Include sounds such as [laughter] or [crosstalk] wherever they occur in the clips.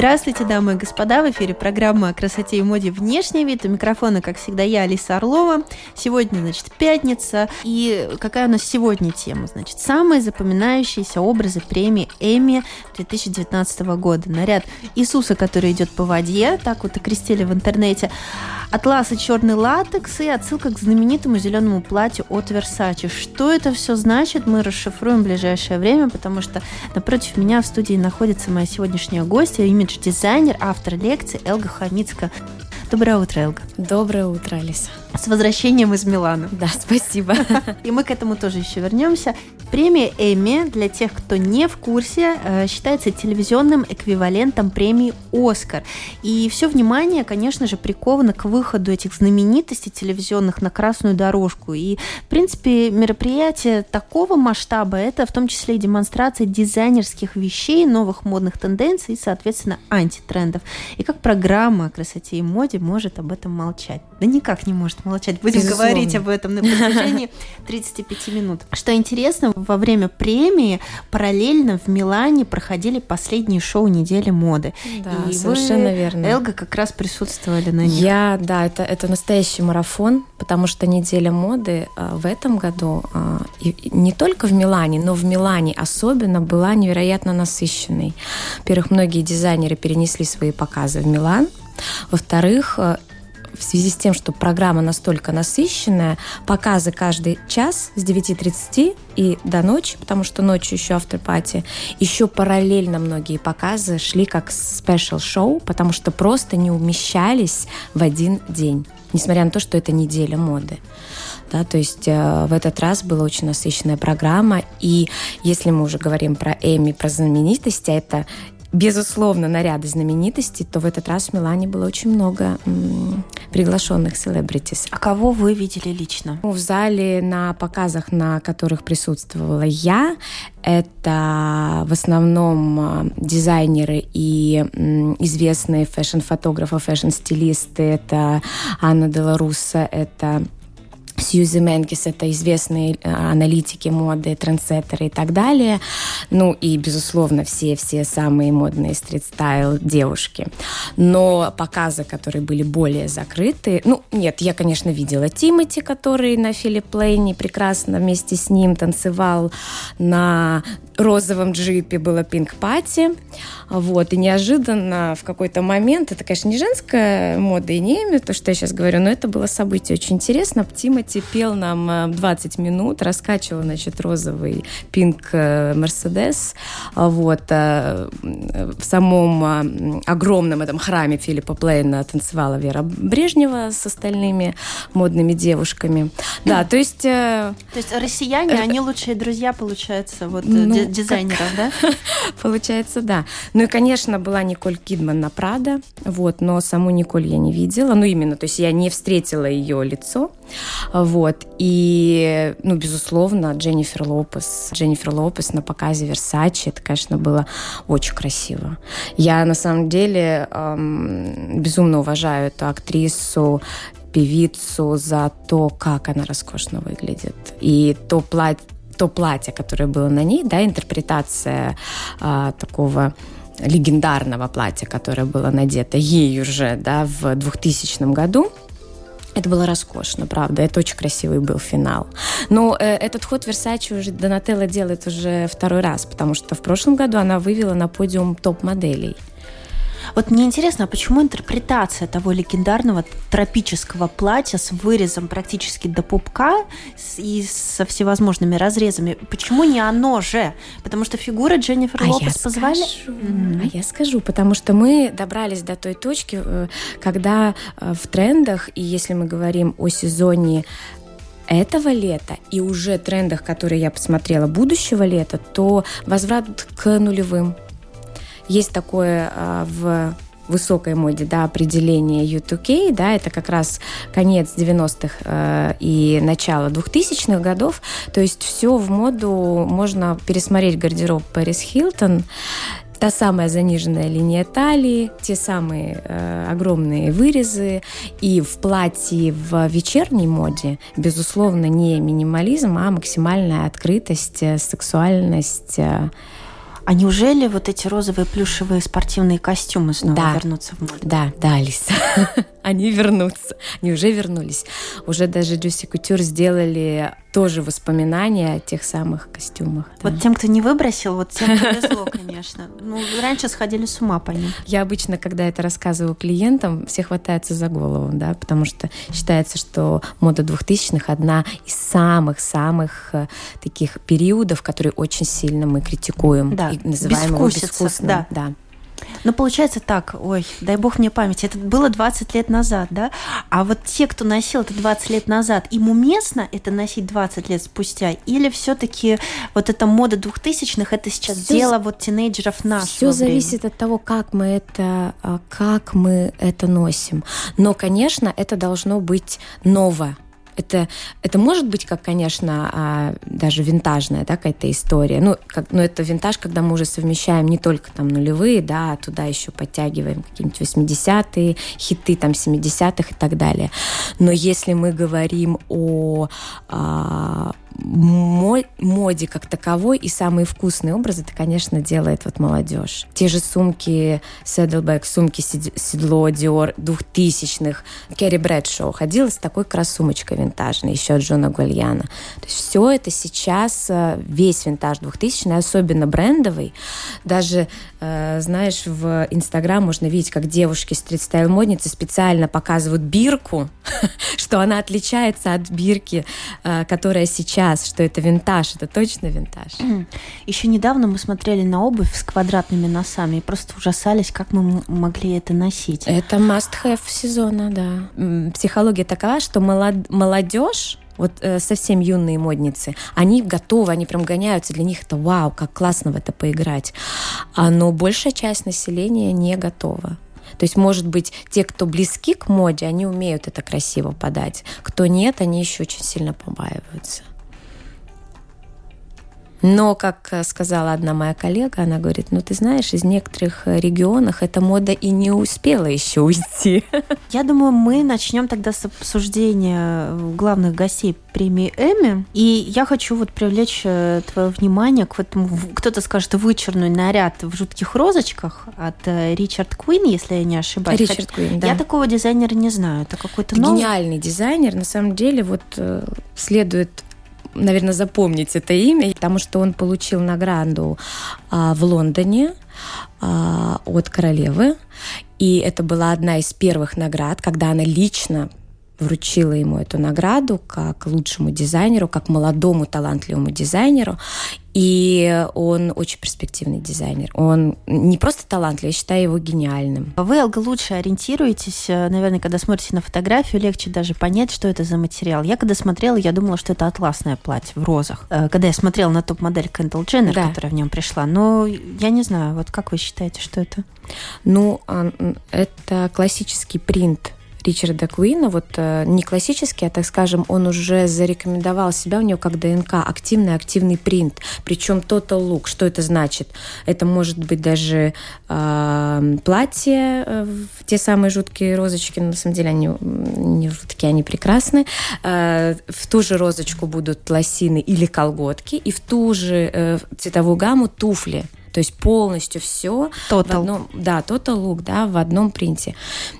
Здравствуйте, дамы и господа! В эфире программа о красоте и моде «Внешний вид». У микрофона, как всегда, я, Алиса Орлова. Сегодня, значит, пятница. И какая у нас сегодня тема? Значит, самые запоминающиеся образы премии Эми 2019 года. Наряд Иисуса, который идет по воде, так вот окрестили в интернете. Атлас и черный латекс и отсылка к знаменитому зеленому платью от Versace. Что это все значит, мы расшифруем в ближайшее время, потому что напротив меня в студии находится моя сегодняшняя гостья, имидж-дизайнер, автор лекции Элга Хамицка. Доброе утро, Элга. Доброе утро, Алиса. С возвращением из Милана. Да, спасибо. [laughs] И мы к этому тоже еще вернемся. Премия Эмми, для тех, кто не в курсе, э, считается телевизионным эквивалентом премии Оскар. И все внимание, конечно же, приковано к выходу этих знаменитостей телевизионных на красную дорожку. И, в принципе, мероприятие такого масштаба – это в том числе и демонстрация дизайнерских вещей, новых модных тенденций и, соответственно, антитрендов. И как программа о красоте и моде может об этом молчать? Да никак не может молчать. Будем Безусловно. говорить об этом на протяжении [laughs] 35 минут. Что интересно, во время премии параллельно в Милане проходили последние шоу недели моды. Да, и совершенно вы, верно. Элга, как раз присутствовали на них. Я, да, это, это настоящий марафон, потому что неделя моды а, в этом году а, не только в Милане, но в Милане особенно была невероятно насыщенной. Во-первых, многие дизайнеры перенесли свои показы в Милан. Во-вторых, а, в связи с тем, что программа настолько насыщенная, показы каждый час с 9.30 и до ночи, потому что ночью еще автопати, еще параллельно многие показы шли как спешл-шоу, потому что просто не умещались в один день, несмотря на то, что это неделя моды. Да, то есть э, в этот раз была очень насыщенная программа, и если мы уже говорим про Эми, про знаменитости, это безусловно, наряды знаменитостей, то в этот раз в Милане было очень много м, приглашенных celebrities. А кого вы видели лично? В зале на показах, на которых присутствовала я, это в основном а, дизайнеры и известные fashion-фотографы, fashion-стилисты. Это Анна Делло Руссо, это Сьюзи Менкес — это известные э, аналитики моды, трендсеттеры и так далее. Ну и, безусловно, все-все самые модные street style девушки. Но показы, которые были более закрыты... Ну, нет, я, конечно, видела Тимати, который на Филипп Плейне прекрасно вместе с ним танцевал на розовом джипе было пинг-пати. Вот, и неожиданно в какой-то момент, это, конечно, не женская мода и не то, что я сейчас говорю, но это было событие очень интересно. Тимати пел нам 20 э, минут, раскачивал, значит, розовый пинг э, Мерседес. Вот, э, в самом огромном этом храме Филиппа Плейна танцевала Вера Брежнева с остальными модными девушками. Да, то есть... То есть россияне, они лучшие друзья, получается, вот ну, дизайнеров, да? [laughs] Получается, да. Ну и, конечно, была Николь Кидман на Прада, вот, но саму Николь я не видела, ну именно, то есть я не встретила ее лицо, вот, и, ну, безусловно, Дженнифер Лопес, Дженнифер Лопес на показе Версачи, это, конечно, было очень красиво. Я, на самом деле, эм, безумно уважаю эту актрису, певицу за то, как она роскошно выглядит. И то платье, то платье, которое было на ней, да, интерпретация а, такого легендарного платья, которое было надето ей уже да, в 2000 году. Это было роскошно, правда. Это очень красивый был финал. Но э, этот ход Версачи уже Донателло делает уже второй раз, потому что в прошлом году она вывела на подиум топ-моделей. Вот мне интересно, а почему интерпретация того легендарного тропического платья с вырезом практически до пупка и со всевозможными разрезами, почему не оно же? Потому что фигура Дженнифер а Лопес позволяет... Mm-hmm. А я скажу, потому что мы добрались до той точки, э, когда э, в трендах, и если мы говорим о сезоне этого лета и уже трендах, которые я посмотрела будущего лета, то возврат к нулевым есть такое а, в высокой моде, да, определение U2K, да, это как раз конец 90-х э, и начало 2000-х годов, то есть все в моду можно пересмотреть гардероб Пэрис Хилтон, та самая заниженная линия талии, те самые э, огромные вырезы. И в платье в вечерней моде, безусловно, не минимализм, а максимальная открытость, э, сексуальность. Э, а неужели вот эти розовые плюшевые спортивные костюмы снова да. вернутся в моду? Да, да, Алис. [laughs] Они вернутся. Они уже вернулись. Уже даже Джуси Кутюр сделали тоже воспоминания о тех самых костюмах. Да. Вот тем, кто не выбросил, вот тем повезло, конечно. Ну, раньше сходили с ума по ним. Я обычно, когда это рассказываю клиентам, все хватаются за голову, да, потому что считается, что мода двухтысячных одна из самых-самых э, таких периодов, которые очень сильно мы критикуем да. и называем его безвкусным. Да. да. Ну, получается так, ой, дай бог мне память, это было 20 лет назад, да? А вот те, кто носил это 20 лет назад, им уместно это носить 20 лет спустя? Или все таки вот эта мода двухтысячных, это сейчас всё, дело вот тинейджеров нашего Все зависит от того, как мы это, а, как мы это носим. Но, конечно, это должно быть новое это, это может быть как, конечно, а, даже винтажная да, какая-то история. Ну, как, но это винтаж, когда мы уже совмещаем не только там нулевые, да, а туда еще подтягиваем какие-нибудь 80-е, хиты там 70-х и так далее. Но если мы говорим о, а, моде как таковой и самые вкусные образы это, конечно, делает вот молодежь. Те же сумки Saddleback, сумки Седло, Dior двухтысячных. Керри Брэдшоу ходила с такой красумочкой винтажной, еще от Джона Гольяна. То есть все это сейчас, э, весь винтаж двухтысячный, особенно брендовый. Даже, э, знаешь, в Инстаграм можно видеть, как девушки стрит-стайл-модницы специально показывают бирку, [laughs] что она отличается от бирки, э, которая сейчас сейчас, что это винтаж, это точно винтаж. Еще недавно мы смотрели на обувь с квадратными носами и просто ужасались, как мы могли это носить. Это must-have сезона, да. Психология такова, что молодежь вот э, совсем юные модницы, они готовы, они прям гоняются, для них это вау, как классно в это поиграть. А, но большая часть населения не готова. То есть, может быть, те, кто близки к моде, они умеют это красиво подать. Кто нет, они еще очень сильно побаиваются. Но, как э, сказала одна моя коллега, она говорит, ну ты знаешь, из некоторых э, регионов эта мода и не успела еще уйти. [laughs] Я думаю, мы начнем тогда с обсуждения э, главных гостей премии Эми. И я хочу вот привлечь твое внимание к этому, кто-то скажет, вычерный наряд в жутких розочках от Ричард Куин, если я не ошибаюсь. Ричард Куин, да. Я такого дизайнера не знаю. Это какой-то новый... Гениальный дизайнер. На самом деле, вот следует наверное, запомнить это имя, потому что он получил награду а, в Лондоне а, от королевы. И это была одна из первых наград, когда она лично вручила ему эту награду как лучшему дизайнеру, как молодому талантливому дизайнеру. И он очень перспективный дизайнер. Он не просто талантливый, я считаю его гениальным. Вы, Алга, лучше ориентируетесь, э, наверное, когда смотрите на фотографию, легче даже понять, что это за материал. Я когда смотрела, я думала, что это атласное платье в розах. Э, когда я смотрела на топ-модель Кэндалл Дженнер, да. которая в нем пришла. Но я не знаю, вот как вы считаете, что это? Ну, это классический принт Ричарда Куина, вот э, не классический, а, так скажем, он уже зарекомендовал себя, у него как ДНК, активный активный принт, причем total look. Что это значит? Это может быть даже э, платье, э, те самые жуткие розочки, на самом деле они не жуткие, они прекрасны. Э, в ту же розочку будут лосины или колготки, и в ту же э, цветовую гамму туфли. То есть полностью все total. в одном, да, total look, да, в одном принте.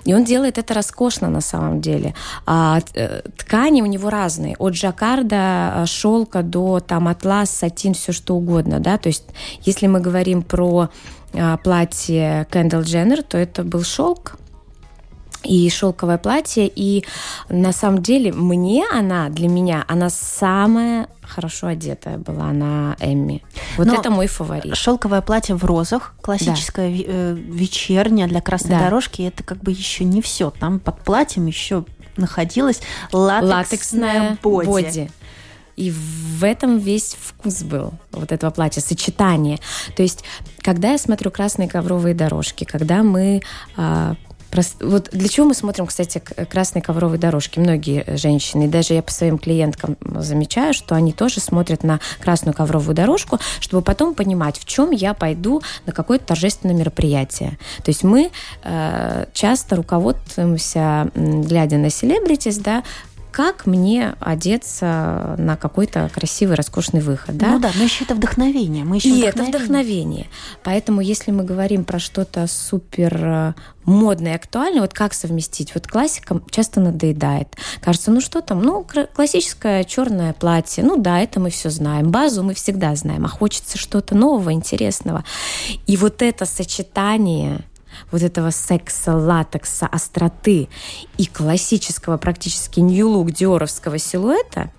И он делает это роскошно на самом деле. А, э, ткани у него разные, от жаккарда, э, шелка до там атлас, сатин, все что угодно, да. То есть если мы говорим про а, платье Кендалл Дженнер, то это был шелк, и шелковое платье. И на самом деле мне она, для меня, она самая хорошо одетая была на Эмми. Вот Но это мой фаворит. Шелковое платье в розах, классическое да. Э, вечернее для красной да. дорожки, это как бы еще не все. Там под платьем еще находилась латексная, латексная боди. боди. И в этом весь вкус был вот этого платья, сочетание. То есть, когда я смотрю красные ковровые дорожки, когда мы а, вот для чего мы смотрим, кстати, красные ковровые дорожки? Многие женщины, и даже я по своим клиенткам замечаю, что они тоже смотрят на красную ковровую дорожку, чтобы потом понимать, в чем я пойду на какое-то торжественное мероприятие. То есть мы э, часто руководствуемся, глядя на селебритис, да, как мне одеться на какой-то красивый, роскошный выход. Да? Ну да, но еще это вдохновение. Мы еще И вдохновение. это вдохновение. Поэтому, если мы говорим про что-то супер э, модное и актуальное, вот как совместить? Вот классика часто надоедает. Кажется, ну что там, ну классическое черное платье, ну да, это мы все знаем. Базу мы всегда знаем, а хочется что-то нового, интересного. И вот это сочетание вот этого секса, латекса, остроты и классического практически нью-лук диоровского силуэта,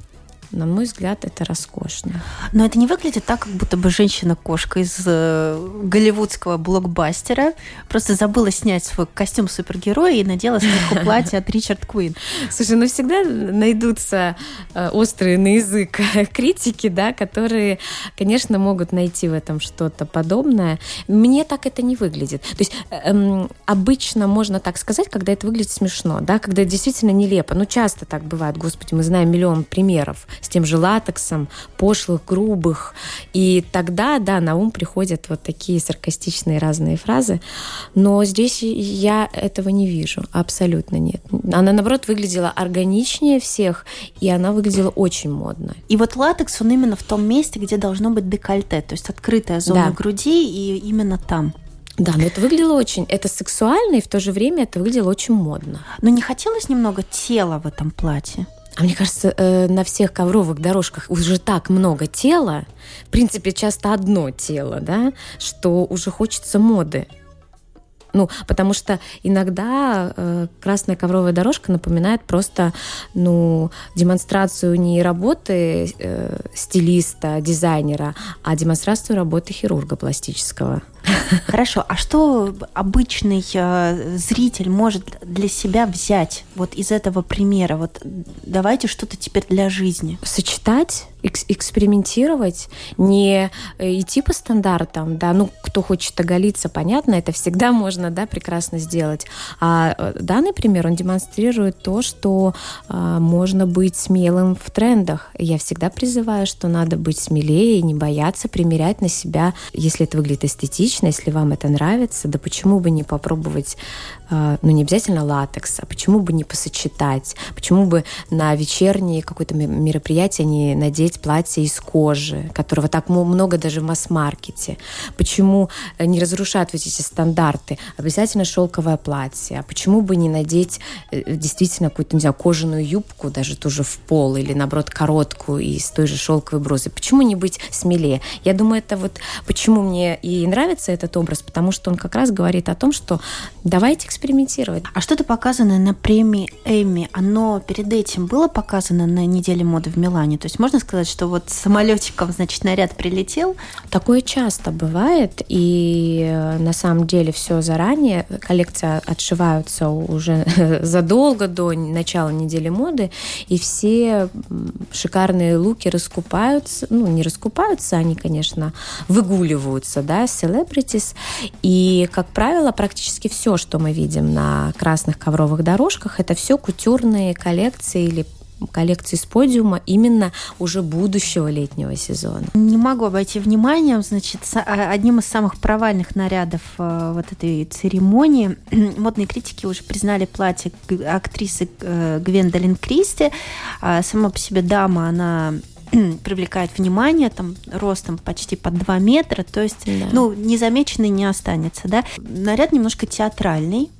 на мой взгляд, это роскошно. Но это не выглядит так, как будто бы женщина-кошка из э, голливудского блокбастера просто забыла снять свой костюм супергероя и надела сверху [laughs] платье от Ричард Куин. Слушай, ну всегда найдутся э, острые на язык [laughs] критики, да, которые, конечно, могут найти в этом что-то подобное. Мне так это не выглядит. То есть эм, обычно можно так сказать, когда это выглядит смешно, да, когда действительно нелепо. Ну, часто так бывает, господи, мы знаем миллион примеров с тем же латексом, пошлых, грубых. И тогда, да, на ум приходят вот такие саркастичные разные фразы. Но здесь я этого не вижу, абсолютно нет. Она, наоборот, выглядела органичнее всех, и она выглядела очень модно. И вот латекс, он именно в том месте, где должно быть декольте, то есть открытая зона да. груди, и именно там. Да, но это выглядело очень, это сексуально, и в то же время это выглядело очень модно. Но не хотелось немного тела в этом платье? А мне кажется, э, на всех ковровых дорожках уже так много тела, в принципе, часто одно тело, да, что уже хочется моды. Ну, потому что иногда э, красная ковровая дорожка напоминает просто, ну, демонстрацию не работы э, стилиста, дизайнера, а демонстрацию работы хирурга пластического. [laughs] Хорошо, а что обычный э, зритель может для себя взять вот из этого примера? Вот давайте что-то теперь для жизни. Сочетать, экс экспериментировать, не э, идти по стандартам, да, ну, кто хочет оголиться, понятно, это всегда [laughs] можно, да, прекрасно сделать. А э, данный пример, он демонстрирует то, что э, можно быть смелым в трендах. Я всегда призываю, что надо быть смелее не бояться примерять на себя, если это выглядит эстетично, отлично, если вам это нравится, да почему бы не попробовать, ну не обязательно латекс, а почему бы не посочетать, почему бы на вечернее какое-то мероприятие не надеть платье из кожи, которого так много даже в масс-маркете, почему э, не разрушать вот эти стандарты, обязательно шелковое платье, а почему бы не надеть э, действительно какую-то, не знаю, кожаную юбку, даже тоже в пол, или наоборот короткую из той же шелковой брозы, почему не быть смелее? Я думаю, это вот почему мне и нравится этот образ, потому что он как раз говорит о том, что давайте экспериментировать. А что-то показано на премии Эми, оно перед этим было показано на неделе моды в Милане? То есть можно сказать, что вот самолетиком, значит, наряд прилетел? Такое часто бывает, и э, на самом деле все заранее. Коллекции отшиваются уже [laughs] задолго до начала недели моды, и все шикарные луки раскупаются, ну, не раскупаются, они, конечно, выгуливаются, да, celebrities. И, как правило, практически все, что мы видим на красных ковровых дорожках, это все кутюрные коллекции или коллекции с подиума именно уже будущего летнего сезона. Не могу обойти вниманием, значит, а, одним из самых провальных нарядов э, вот этой церемонии [clears throat] модные критики уже признали платье актрисы э, Гвендолин Кристи. А сама по себе дама, она [clears throat] привлекает внимание, там ростом почти под 2 метра, то есть, да. ну, незамеченный не останется, да. Наряд немножко театральный,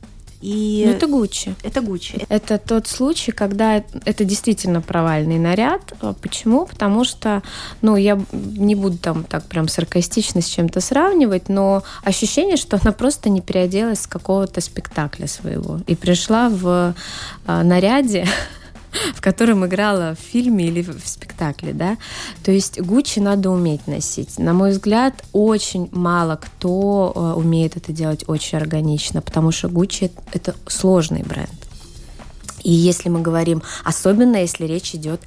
и ну, это Гуччи. Это Гуччи. Это тот случай, когда это действительно провальный наряд. А почему? Потому что, ну, я не буду там так прям саркастично с чем-то сравнивать, но ощущение, что она просто не переоделась с какого-то спектакля своего и пришла в а, наряде [laughs] в котором играла в фильме или в спектакле, да. То есть Гуччи надо уметь носить. На мой взгляд, очень мало кто э, умеет это делать очень органично, потому что Гуччи это сложный бренд. И если мы говорим, особенно если речь идет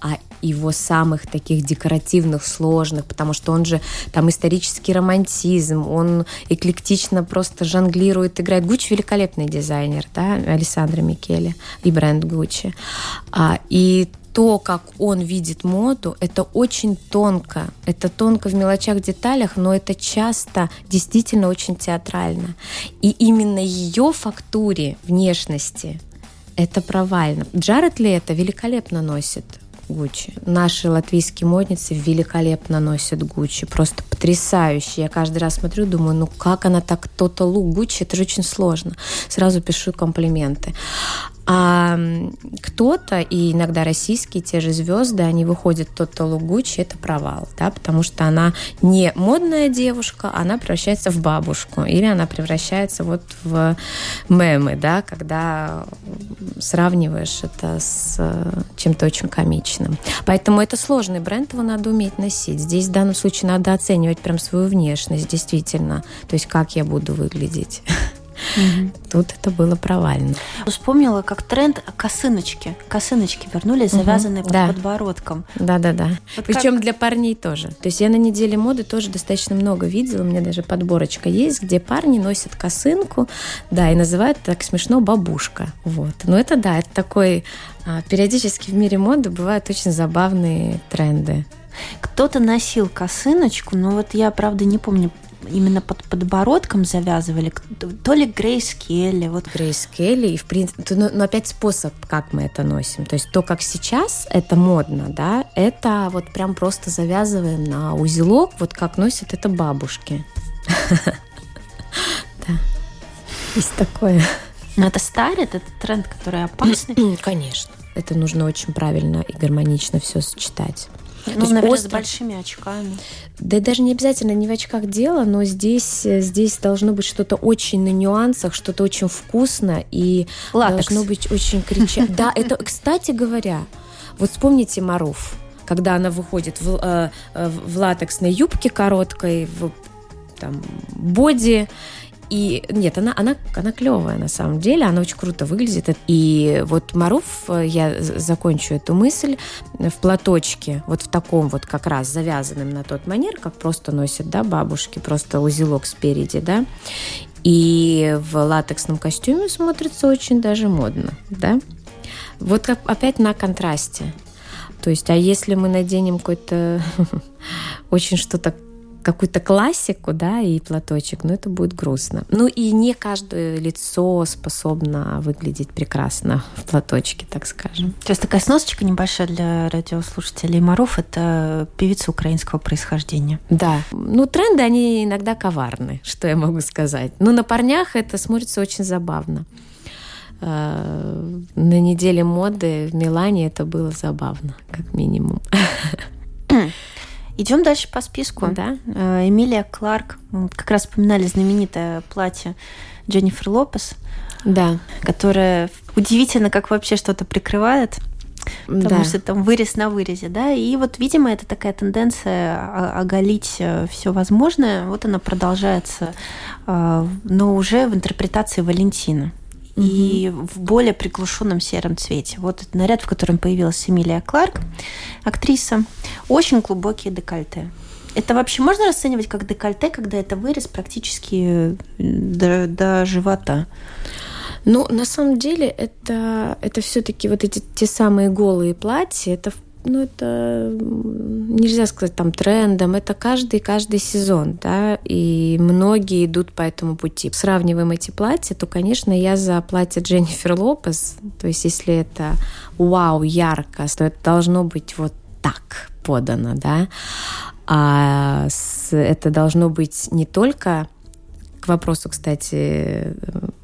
о его самых таких декоративных, сложных, потому что он же там исторический романтизм, он эклектично просто жонглирует, играет. Гуччи великолепный дизайнер, да, Александра Микеле и бренд Гуччи. А, и то, как он видит моду, это очень тонко. Это тонко в мелочах, деталях, но это часто действительно очень театрально. И именно ее фактуре внешности это провально. Джаред ли это великолепно носит. Гуччи. Наши латвийские модницы великолепно носят Гуччи, просто потрясающе. Я каждый раз смотрю, думаю, ну как она так то-то лук Гуччи, это же очень сложно. Сразу пишу комплименты. А кто-то, и иногда российские те же звезды, они выходят тот-то Лугучи, это провал, да, потому что она не модная девушка, она превращается в бабушку, или она превращается вот в мемы, да, когда сравниваешь это с э, чем-то очень комичным. Поэтому это сложный бренд, его надо уметь носить. Здесь в данном случае надо оценивать прям свою внешность, действительно, то есть как я буду выглядеть. [laughs] Угу. Тут это было провально. Вспомнила, как тренд косыночки. Косыночки вернулись, завязанные под да. подбородком. Да-да-да. Вот Причем как... для парней тоже. То есть я на неделе моды тоже достаточно много видела. У меня даже подборочка есть, где парни носят косынку, да, и называют так смешно бабушка. Вот. Но это да, это такой... А, периодически в мире моды бывают очень забавные тренды. Кто-то носил косыночку, но вот я, правда, не помню, именно под подбородком завязывали, то ли Грейс Келли. Вот. Грейс Келли, и в принципе, но, но опять способ, как мы это носим. То есть то, как сейчас это модно, да, это вот прям просто завязываем на узелок, вот как носят это бабушки. [laughs] Да, есть такое. Но это старит, это тренд, который опасный? [clears throat] Конечно. Это нужно очень правильно и гармонично все сочетать. Ну, наверное, остро... с большими очками. Да даже не обязательно не в очках дело, но здесь, э, здесь должно быть что-то очень на нюансах, что-то очень вкусно и Латекс. должно быть очень кричать. Да, это, кстати говоря, вот вспомните Маруф, когда она выходит в, э, э, в латексной юбке короткой, в там, боди, и нет, она, она, она клевая на самом деле, она очень круто выглядит. И вот Маруф, э, я закончу эту мысль, в платочке, вот в таком вот как раз завязанным на тот манер, как просто носят, да, бабушки, просто узелок спереди, да, и в латексном костюме смотрится очень даже модно, да. Вот опять на контрасте. То есть, а если мы наденем какой-то [laughs] очень что-то какую-то классику, да, и платочек, но это будет грустно. Ну и не каждое лицо способно выглядеть прекрасно [laughs] в платочке, так скажем. Сейчас такая сносочка небольшая для радиослушателей. Маруф – это певица украинского происхождения. Да. Ну, тренды, они иногда коварны, что я могу сказать. Но на парнях это смотрится очень забавно э, на неделе моды в Милане это было забавно, как минимум. [clears throat] [clears throat] Идем дальше по списку. Да. Э, Эмилия Кларк. Как раз вспоминали знаменитое платье Дженнифер Лопес. Да. Которое удивительно, как вообще что-то прикрывает. Потому да. что там вырез на вырезе, да. И вот, видимо, это такая тенденция оголить э, все возможное. Вот она продолжается, э, но уже в интерпретации Валентина и в более приглушенном сером цвете. Вот этот наряд, в котором появилась Эмилия Кларк, актриса. Очень глубокие декольте. Это вообще можно расценивать как декольте, когда это вырез практически до, до живота? Ну, на самом деле, это, это все-таки вот эти те самые голые платья, это ну, это нельзя сказать там трендом, это каждый каждый сезон, да, и многие идут по этому пути. Сравниваем эти платья, то, конечно, я за платье Дженнифер Лопес, то есть если это вау, ярко, то это должно быть вот так подано, да, а это должно быть не только к вопросу, кстати,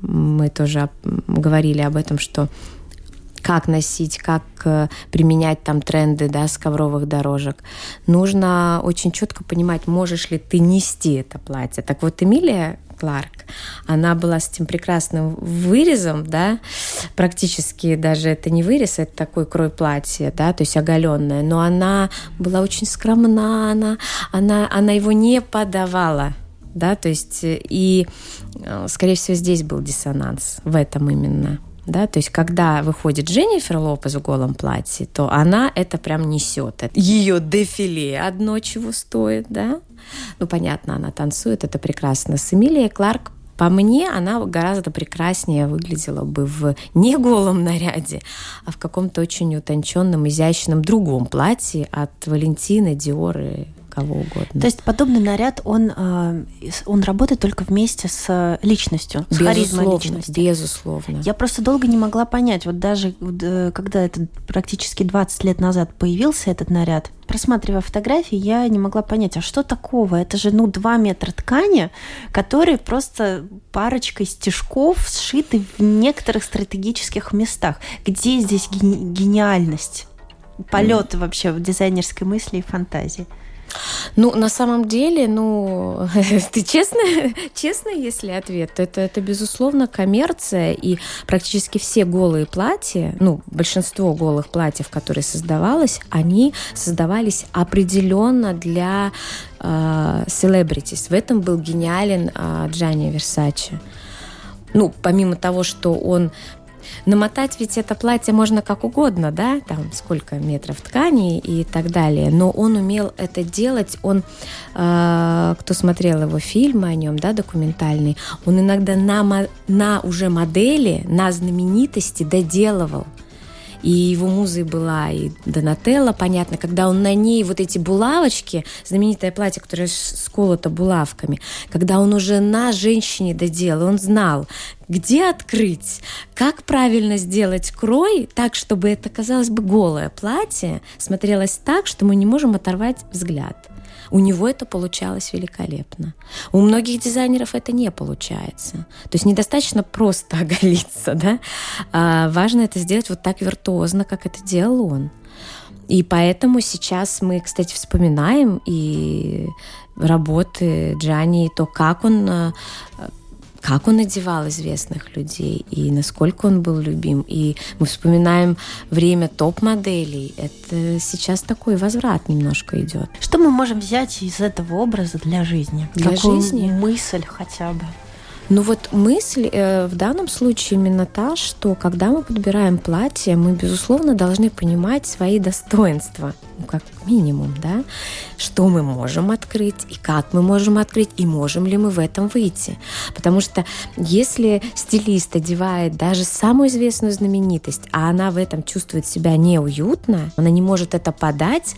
мы тоже говорили об этом, что как носить, как э, применять там тренды да, с ковровых дорожек. Нужно очень четко понимать, можешь ли ты нести это платье. Так вот, Эмилия Кларк. Она была с этим прекрасным вырезом, да, практически даже это не вырез, это такой крой платья, да, то есть оголенное, но она была очень скромна, она, она, она его не подавала, да, то есть и, э, скорее всего, здесь был диссонанс в этом именно. Да, то есть, когда выходит Дженнифер Лопес в голом платье, то она это прям несет. Ее дефиле одно чего стоит, да. Ну, понятно, она танцует, это прекрасно. С Эмилией Кларк по мне, она гораздо прекраснее выглядела бы в не голом наряде, а в каком-то очень утонченном, изящном другом платье от Валентины, Диоры кого угодно. То есть подобный наряд, он, э, он работает только вместе с личностью, с харизмой личности. Безусловно. Я просто долго не могла понять, вот даже э, когда это практически 20 лет назад появился этот наряд, просматривая фотографии, я не могла понять, а что такого? Это же, ну, 2 метра ткани, которые просто парочкой стежков сшиты в некоторых стратегических местах. Где здесь гениальность? полет mm. вообще в дизайнерской мысли и фантазии. Ну, на самом деле, ну, [laughs] ты честно, [laughs] честно, если ответ, то это, это, безусловно, коммерция, и практически все голые платья, ну, большинство голых платьев, которые создавалось, они создавались определенно для э, celebrities. В этом был гениален э, Джанни Версачи. Ну, помимо того, что он Намотать ведь это платье можно как угодно, да, там сколько метров ткани и так далее. Но он умел это делать, он, э, кто смотрел его фильмы о нем, да, документальный, он иногда на, на уже модели, на знаменитости доделывал и его музой была и Донателла, понятно, когда он на ней вот эти булавочки, знаменитое платье, которое сколото булавками, когда он уже на женщине доделал, он знал, где открыть, как правильно сделать крой так, чтобы это, казалось бы, голое платье смотрелось так, что мы не можем оторвать взгляд. У него это получалось великолепно. У многих дизайнеров это не получается. То есть недостаточно просто [laughs] оголиться, да? А важно это сделать вот так виртуозно, как это делал он. И поэтому сейчас мы, кстати, вспоминаем и работы Джани, и то, как он э, как он одевал известных людей и насколько он был любим. И мы вспоминаем время топ-моделей. Это сейчас такой возврат немножко идет. Что мы можем взять из этого образа для жизни? Для Какую жизни? мысль хотя бы. Ну вот мысль э, в данном случае именно та, что когда мы подбираем платье, мы, безусловно, должны понимать свои достоинства, ну, как минимум, да, что мы можем открыть и как мы можем открыть, и можем ли мы в этом выйти. Потому что если стилист одевает даже самую известную знаменитость, а она в этом чувствует себя неуютно, она не может это подать,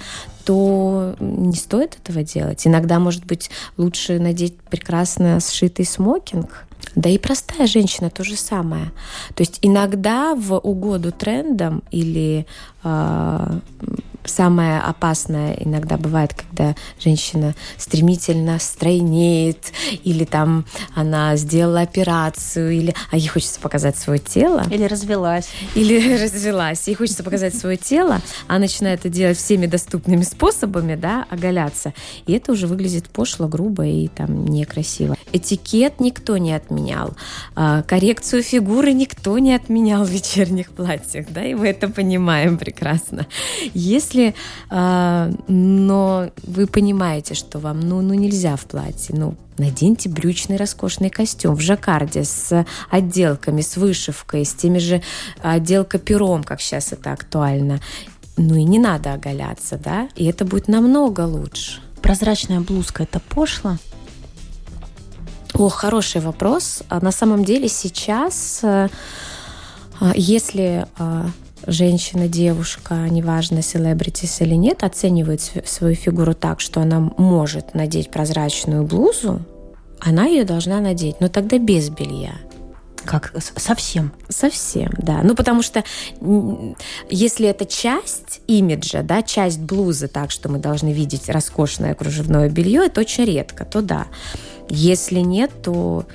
то не стоит этого делать. Иногда, может быть, лучше надеть прекрасно сшитый смокинг, да и простая женщина то же самое. То есть иногда в угоду трендам или э, самое опасное иногда бывает, когда женщина стремительно стройнеет, или там она сделала операцию, или а ей хочется показать свое тело. Или развелась. Или [laughs] развелась. Ей хочется показать свое тело, а начинает это делать всеми доступными способами, да, оголяться. И это уже выглядит пошло, грубо и там некрасиво. Этикет никто не отменял. А, коррекцию фигуры никто не отменял в вечерних платьях, да, и мы это понимаем прекрасно. Если если, э, но вы понимаете, что вам ну, ну нельзя в платье, ну наденьте брючный роскошный костюм в жаккарде с отделками, с вышивкой, с теми же отделка пером, как сейчас это актуально. Ну и не надо оголяться, да, и это будет намного лучше. Прозрачная блузка – это пошло? О, хороший вопрос. А на самом деле сейчас, э, если женщина, девушка, неважно, селебритис или нет, оценивает свою фигуру так, что она может надеть прозрачную блузу, она ее должна надеть, но тогда без белья. Как совсем? Совсем, да. Ну, потому что если это часть имиджа, да, часть блузы, так что мы должны видеть роскошное кружевное белье, это очень редко, то да. Если нет, то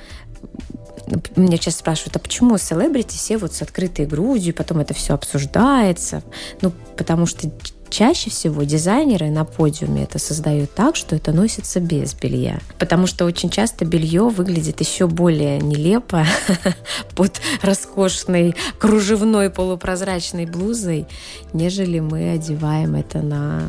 меня часто спрашивают, а почему селебрити все вот с открытой грудью, потом это все обсуждается? Ну, потому что чаще всего дизайнеры на подиуме это создают так, что это носится без белья. Потому что очень часто белье выглядит еще более нелепо [laughs] под роскошной кружевной полупрозрачной блузой, нежели мы одеваем это на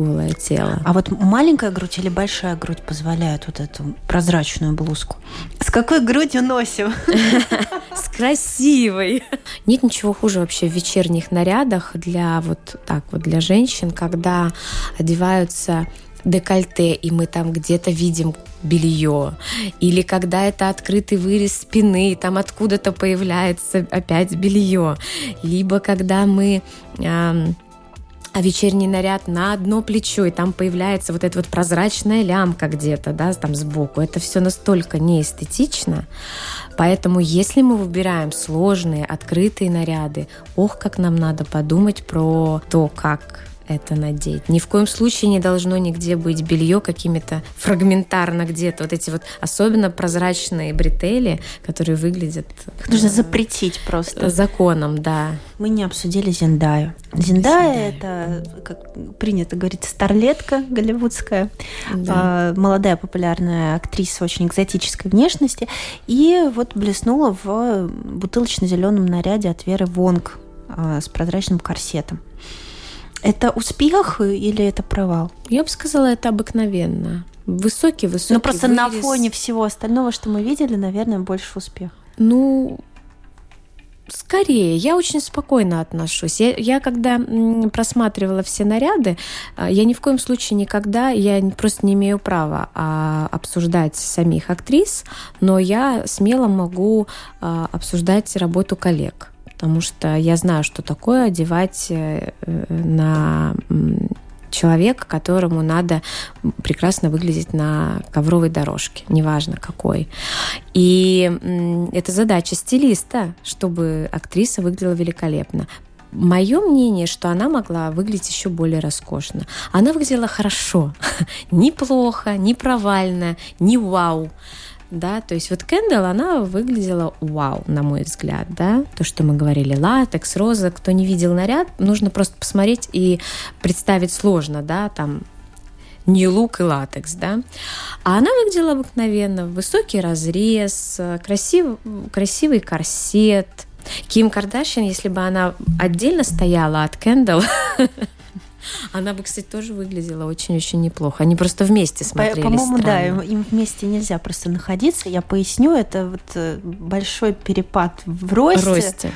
голое тело. А вот маленькая грудь или большая грудь позволяет вот эту прозрачную блузку? С какой грудью носим? [laughs] С красивой. Нет ничего хуже вообще в вечерних нарядах для вот так вот для женщин, когда одеваются декольте, и мы там где-то видим белье, или когда это открытый вырез спины, и там откуда-то появляется опять белье, либо когда мы а вечерний наряд на одно плечо, и там появляется вот эта вот прозрачная лямка где-то, да, там сбоку. Это все настолько неэстетично. Поэтому, если мы выбираем сложные, открытые наряды, ох, как нам надо подумать про то, как это надеть. Ни в коем случае не должно нигде быть белье какими-то фрагментарно где-то. Вот эти вот особенно прозрачные бретели, которые выглядят... Их нужно э, запретить просто. Законом, да. Мы не обсудили Зендаю. Зендая — это, как принято говорить, старлетка голливудская, да. А, молодая популярная актриса очень экзотической внешности, и вот блеснула в бутылочно-зеленом наряде от Веры Вонг а, с прозрачным корсетом. Это успех или это провал? Я бы сказала, это обыкновенно. Высокий, высокий. Ну просто вырез. на фоне всего остального, что мы видели, наверное, больше успех. Ну, скорее, я очень спокойно отношусь. Я, я когда просматривала все наряды, а, я ни в коем случае никогда, я просто не имею права а, обсуждать самих актрис, но я смело могу а, обсуждать работу коллег потому что я знаю, что такое одевать э, на человека, которому надо прекрасно выглядеть на ковровой дорожке, неважно какой. И это задача стилиста, чтобы актриса выглядела великолепно. Мое мнение, что она могла выглядеть еще более роскошно. Она выглядела хорошо, [laughs] неплохо, не провально, не вау да, то есть вот Кэндалл, она выглядела вау, на мой взгляд, да, то, что мы говорили, латекс, роза, кто не видел наряд, нужно просто посмотреть и представить сложно, да, там не лук и латекс, да. А она выглядела обыкновенно, высокий разрез, красив, красивый корсет. Ким Кардашьян, если бы она отдельно стояла от Кэндалл, [laughs] Она бы, кстати, тоже выглядела очень-очень неплохо. Они просто вместе смотрелись По-моему, да, им вместе нельзя просто находиться. Я поясню, это вот э, большой перепад в росте. росте.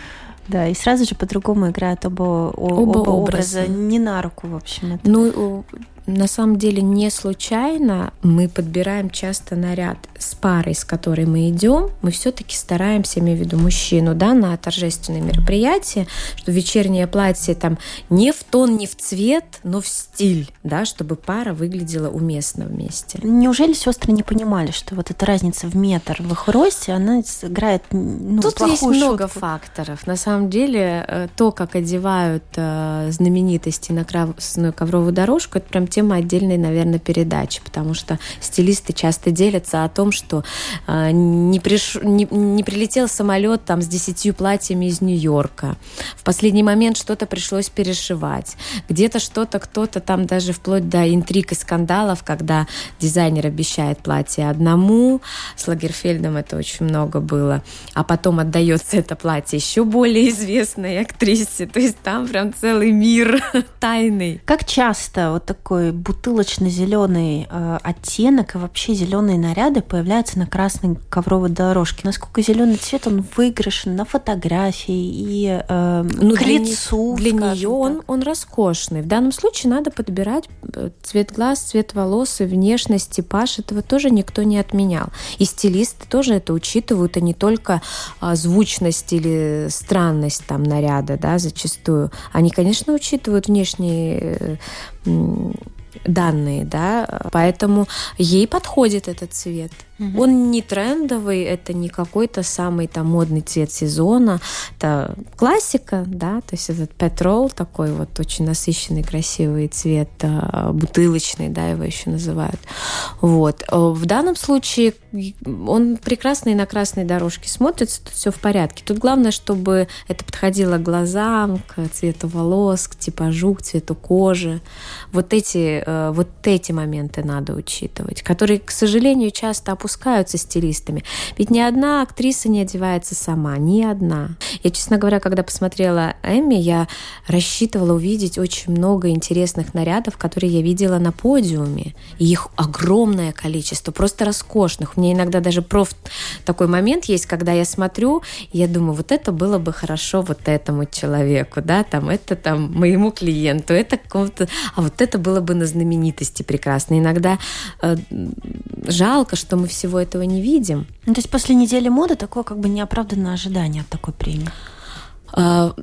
Да, и сразу же по-другому играют оба, оба, оба образа. образа. Не на руку, в общем. Это. Ну, на самом деле не случайно мы подбираем часто наряд с парой, с которой мы идем. Мы все-таки стараемся, имею в виду мужчину, да, на торжественное мероприятие, что вечернее платье там не в тон, не в цвет, но в стиль, да, чтобы пара выглядела уместно вместе. Неужели сестры не понимали, что вот эта разница в метр в их росте, она играет ну, Тут есть шутку. много факторов. На самом деле, э, то, как одевают э, знаменитости на красную ковровую дорожку, это прям тема отдельной, наверное, передачи, потому что стилисты часто делятся о том, что э, не, приш... не, не прилетел самолет там с десятью платьями из Нью-Йорка. В последний момент что-то пришлось перешивать. Где-то что-то кто-то там даже вплоть до интриг и скандалов, когда дизайнер обещает платье одному, с Лагерфельдом это очень много было, а потом отдается это платье еще более известной актрисе. То есть там прям целый мир [laughs] тайный. Как часто вот такой такой бутылочно-зеленый э, оттенок и вообще зеленые наряды появляются на красной ковровой дорожке. Насколько зеленый цвет он выигрышен на фотографии и э, ну, к для лицу. Для нее он, он роскошный. В данном случае надо подбирать э, цвет глаз, цвет волос и внешность, типаж. Этого тоже никто не отменял. И стилисты тоже это учитывают, а не только а, звучность или странность там наряда, да, зачастую. Они, конечно, учитывают внешние э, данные, да, поэтому ей подходит этот цвет. Угу. Он не трендовый, это не какой-то самый там модный цвет сезона. Это классика, да, то есть этот петрол такой вот очень насыщенный, красивый цвет, а, бутылочный, да, его еще называют. Вот. Э, в данном случае он прекрасно и на красной дорожке смотрится, тут все в порядке. Тут главное, чтобы это подходило к глазам, к цвету волос, к типажу, к цвету кожи. Вот эти, э, вот эти моменты надо учитывать, которые, к сожалению, часто опускаются стилистами. Ведь ни одна актриса не одевается сама, ни одна. Я, честно говоря, когда посмотрела Эмми, я рассчитывала увидеть очень много интересных нарядов, которые я видела на подиуме. И их огромное количество, просто роскошных. У меня иногда даже проф такой момент есть, когда я смотрю, я думаю, вот это было бы хорошо вот этому человеку, да, там это там моему клиенту, это какому-то, а вот это было бы на знаменитости прекрасно. Иногда э, жалко, что мы всего этого не видим. Ну, то есть после недели моды такое как бы неоправданное ожидание от такой премии. Uh,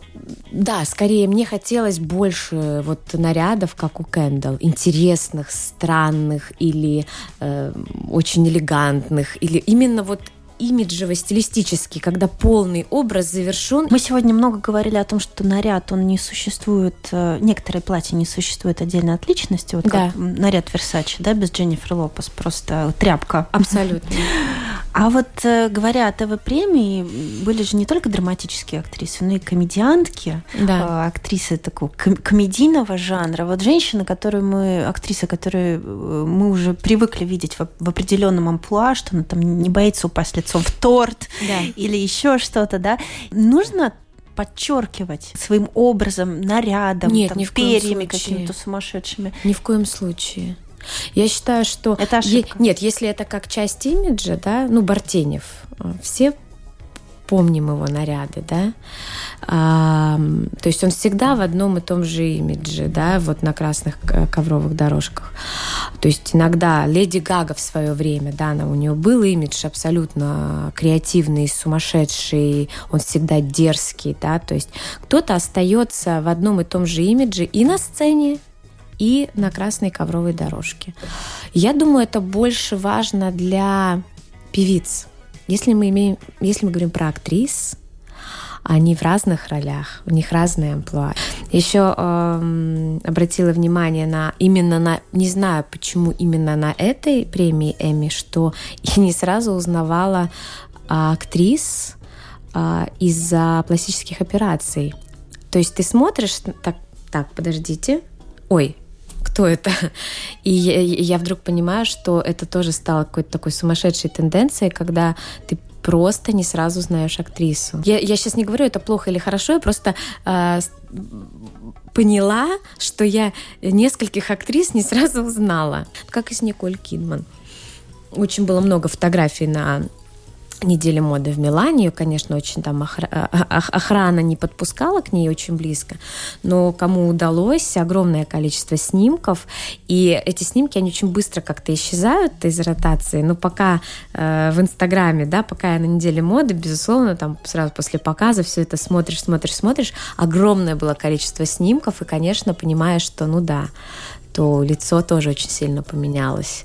да, скорее мне хотелось больше вот нарядов, как у Кэндалл, интересных, странных или э, очень элегантных, или именно вот имиджево-стилистический, когда полный образ завершен. Мы сегодня много говорили о том, что наряд, он не существует, э, некоторые платья не существуют отдельно от личности, вот да. как наряд Версачи, да, без Дженнифер Лопес, просто тряпка. Абсолютно. А вот э, говоря о ТВ-премии, были же не только драматические актрисы, но и комедиантки, да. Э, актрисы такого комедийного жанра. Вот женщины, которые мы, актрисы, которые мы уже привыкли видеть в, в определенном амплуа, что она там не боится упасть лицом в торт да. или еще что-то, да. Нужно подчеркивать своим образом, нарядом, Нет, там, ни перьями какими-то сумасшедшими. Ни в коем случае. Я считаю, что... Это ошибка. Е- нет, если это как часть имиджа, да, ну, Бартенев, э, все помним его наряды, да, а, то есть он всегда в одном и том же имидже, да, вот на красных ковровых дорожках. То есть иногда Леди Гага в свое время, да, она, у нее был имидж абсолютно креативный, сумасшедший, он всегда дерзкий, да, то есть кто-то остается в одном и том же имидже и на сцене, и на красной ковровой дорожке. Я думаю, это больше важно для певиц. Если мы имеем, если мы говорим про актрис, они в разных ролях, у них разные амплуа. Еще э, обратила внимание на именно на, не знаю почему именно на этой премии Эми, что я не сразу узнавала а, актрис а, из-за пластических операций. То есть ты смотришь, так, так, подождите, ой, кто это? [laughs] И я, вдруг понимаю, что это тоже стало какой-то такой сумасшедшей тенденцией, когда ты просто не сразу знаешь актрису. Я, я сейчас не говорю, это плохо или хорошо, я просто э, поняла, что я нескольких актрис не сразу узнала. Как и с Николь Кидман. Очень было много фотографий на недели моды в Милане. Ее, конечно, очень там охра... охрана не подпускала к ней очень близко, но кому удалось, огромное количество снимков, и эти снимки, они очень быстро как-то исчезают из ротации, но пока э, в Инстаграме, да, пока я на неделе моды, безусловно, там сразу после показа все это смотришь, смотришь, смотришь, огромное было количество снимков, и, конечно, понимаешь, что, ну да, то лицо тоже очень сильно поменялось.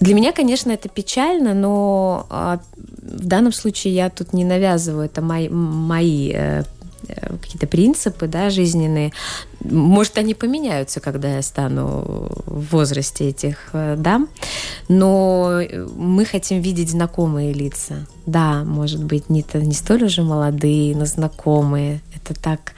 Для меня, конечно, это печально, но а, в данном случае я тут не навязываю, это мои, мои э, э, какие-то принципы да, жизненные. Может, они поменяются, когда я стану в возрасте этих э, дам, но мы хотим видеть знакомые лица. Да, может быть, не, не столь уже молодые, но знакомые. Это так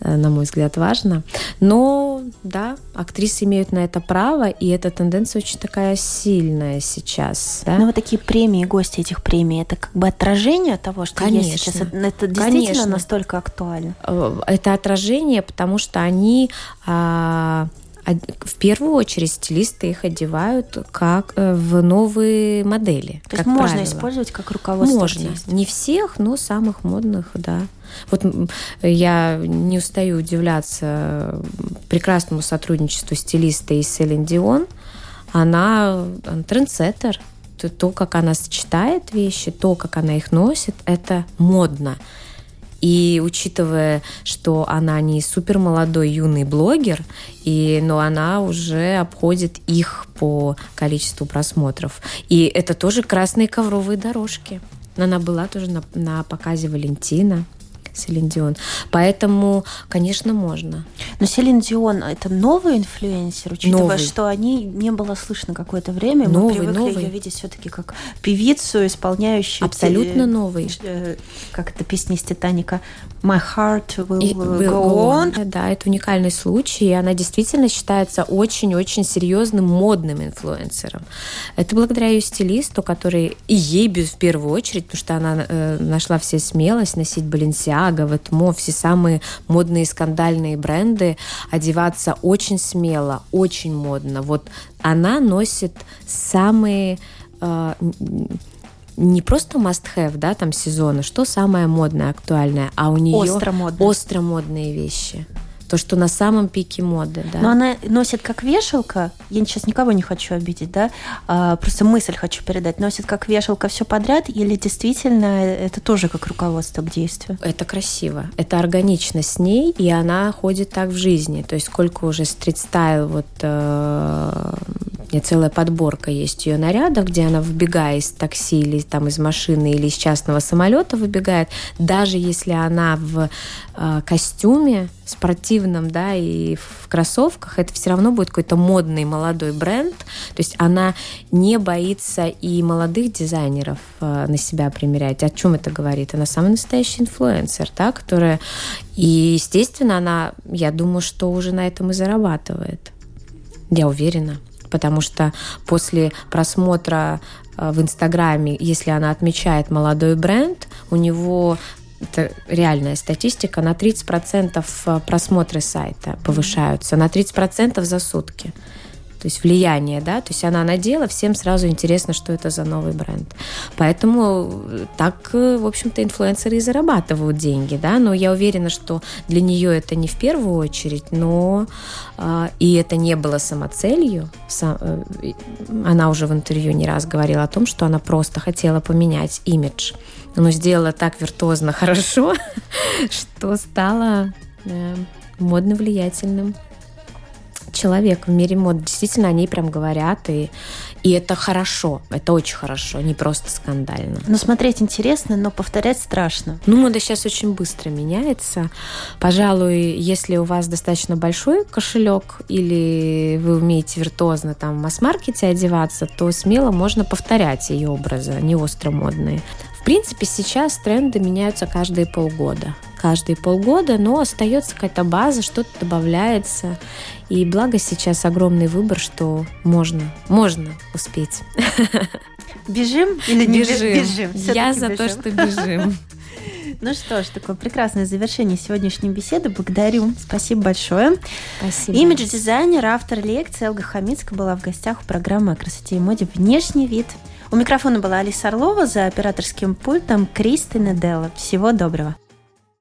на мой взгляд, важно. Но, да, актрисы имеют на это право, и эта тенденция очень такая сильная сейчас. Да? Но вот такие премии, гости этих премий, это как бы отражение того, что Конечно. есть сейчас? Это действительно Конечно. настолько актуально? Э, это отражение, потому что они а, в первую очередь стилисты их одевают как э, в новые модели. То есть можно правило. использовать как руководство? Можно. Не всех, но самых модных, да. Вот я не устаю удивляться прекрасному сотрудничеству стилиста и Селин Дион. Она, она трендсеттер. То, как она сочетает вещи, то, как она их носит, это модно. И учитывая, что она не супер молодой юный блогер, и, но она уже обходит их по количеству просмотров. И это тоже красные ковровые дорожки. Она была тоже на, на показе Валентина. Селин Дион. Поэтому, конечно, можно. Но Селин Дион – это новый инфлюенсер, учитывая, новый. что они не было слышно какое-то время. Новый, Мы привыкли новый. ее видеть все-таки как певицу, исполняющую... Абсолютно те, новый. Э, как это песня из «Титаника» «My heart will, will go on». Да, это уникальный случай, и она действительно считается очень-очень серьезным модным инфлюенсером. Это благодаря ее стилисту, который и ей в первую очередь, потому что она э, нашла все смелость носить Баленсиа, Balenciaga, Ветмо, все самые модные скандальные бренды, одеваться очень смело, очень модно. Вот она носит самые э, не просто must-have, да, там сезона, что самое модное, актуальное, а у нее остро-модные, остро-модные вещи то, что на самом пике моды, да. Но она носит как вешалка, я сейчас никого не хочу обидеть, да, а, просто мысль хочу передать, носит как вешалка все подряд, или действительно это тоже как руководство к действию? Это красиво, это органично с ней, и она ходит так в жизни, то есть сколько уже стрит-стайл, вот э, у целая подборка есть ее нарядов, где она выбегая из такси или там из машины или из частного самолета выбегает, даже если она в э, костюме, спортивном, да, и в кроссовках, это все равно будет какой-то модный молодой бренд. То есть она не боится и молодых дизайнеров э, на себя примерять. О чем это говорит? Она самый настоящий инфлюенсер, да, которая... И, естественно, она, я думаю, что уже на этом и зарабатывает. Я уверена. Потому что после просмотра э, в Инстаграме, если она отмечает молодой бренд, у него это реальная статистика, на 30% э, просмотры сайта повышаются, на 30% за сутки. То есть влияние, да, то есть она надела, всем сразу интересно, что это за новый бренд. Поэтому э, так, э, в общем-то, инфлюенсеры и зарабатывают деньги, да, но я уверена, что для нее это не в первую очередь, но э, и это не было самоцелью. Сам, э, она уже в интервью не раз говорила о том, что она просто хотела поменять имидж но сделала так виртуозно [laughs] хорошо, что стала да, модно влиятельным человек в мире мод. Действительно, они прям говорят, и, и это хорошо, это очень хорошо, не просто скандально. Ну, смотреть интересно, но повторять страшно. Ну, мода сейчас очень быстро меняется. Пожалуй, если у вас достаточно большой кошелек или вы умеете виртуозно там в масс-маркете одеваться, то смело можно повторять ее образы, они остро модные принципе, сейчас тренды меняются каждые полгода. Каждые полгода, но остается какая-то база, что-то добавляется. И благо сейчас огромный выбор, что можно, можно успеть. Бежим или не бежим? бежим? Я за бежим. то, что бежим. [laughs] Ну что ж, такое прекрасное завершение сегодняшней беседы. Благодарю. Спасибо большое. Спасибо. Имидж-дизайнер, автор лекции Элга Хамицкая была в гостях у программы о красоте и моде «Внешний вид». У микрофона была Алиса Орлова, за операторским пультом Кристина Делла. Всего доброго.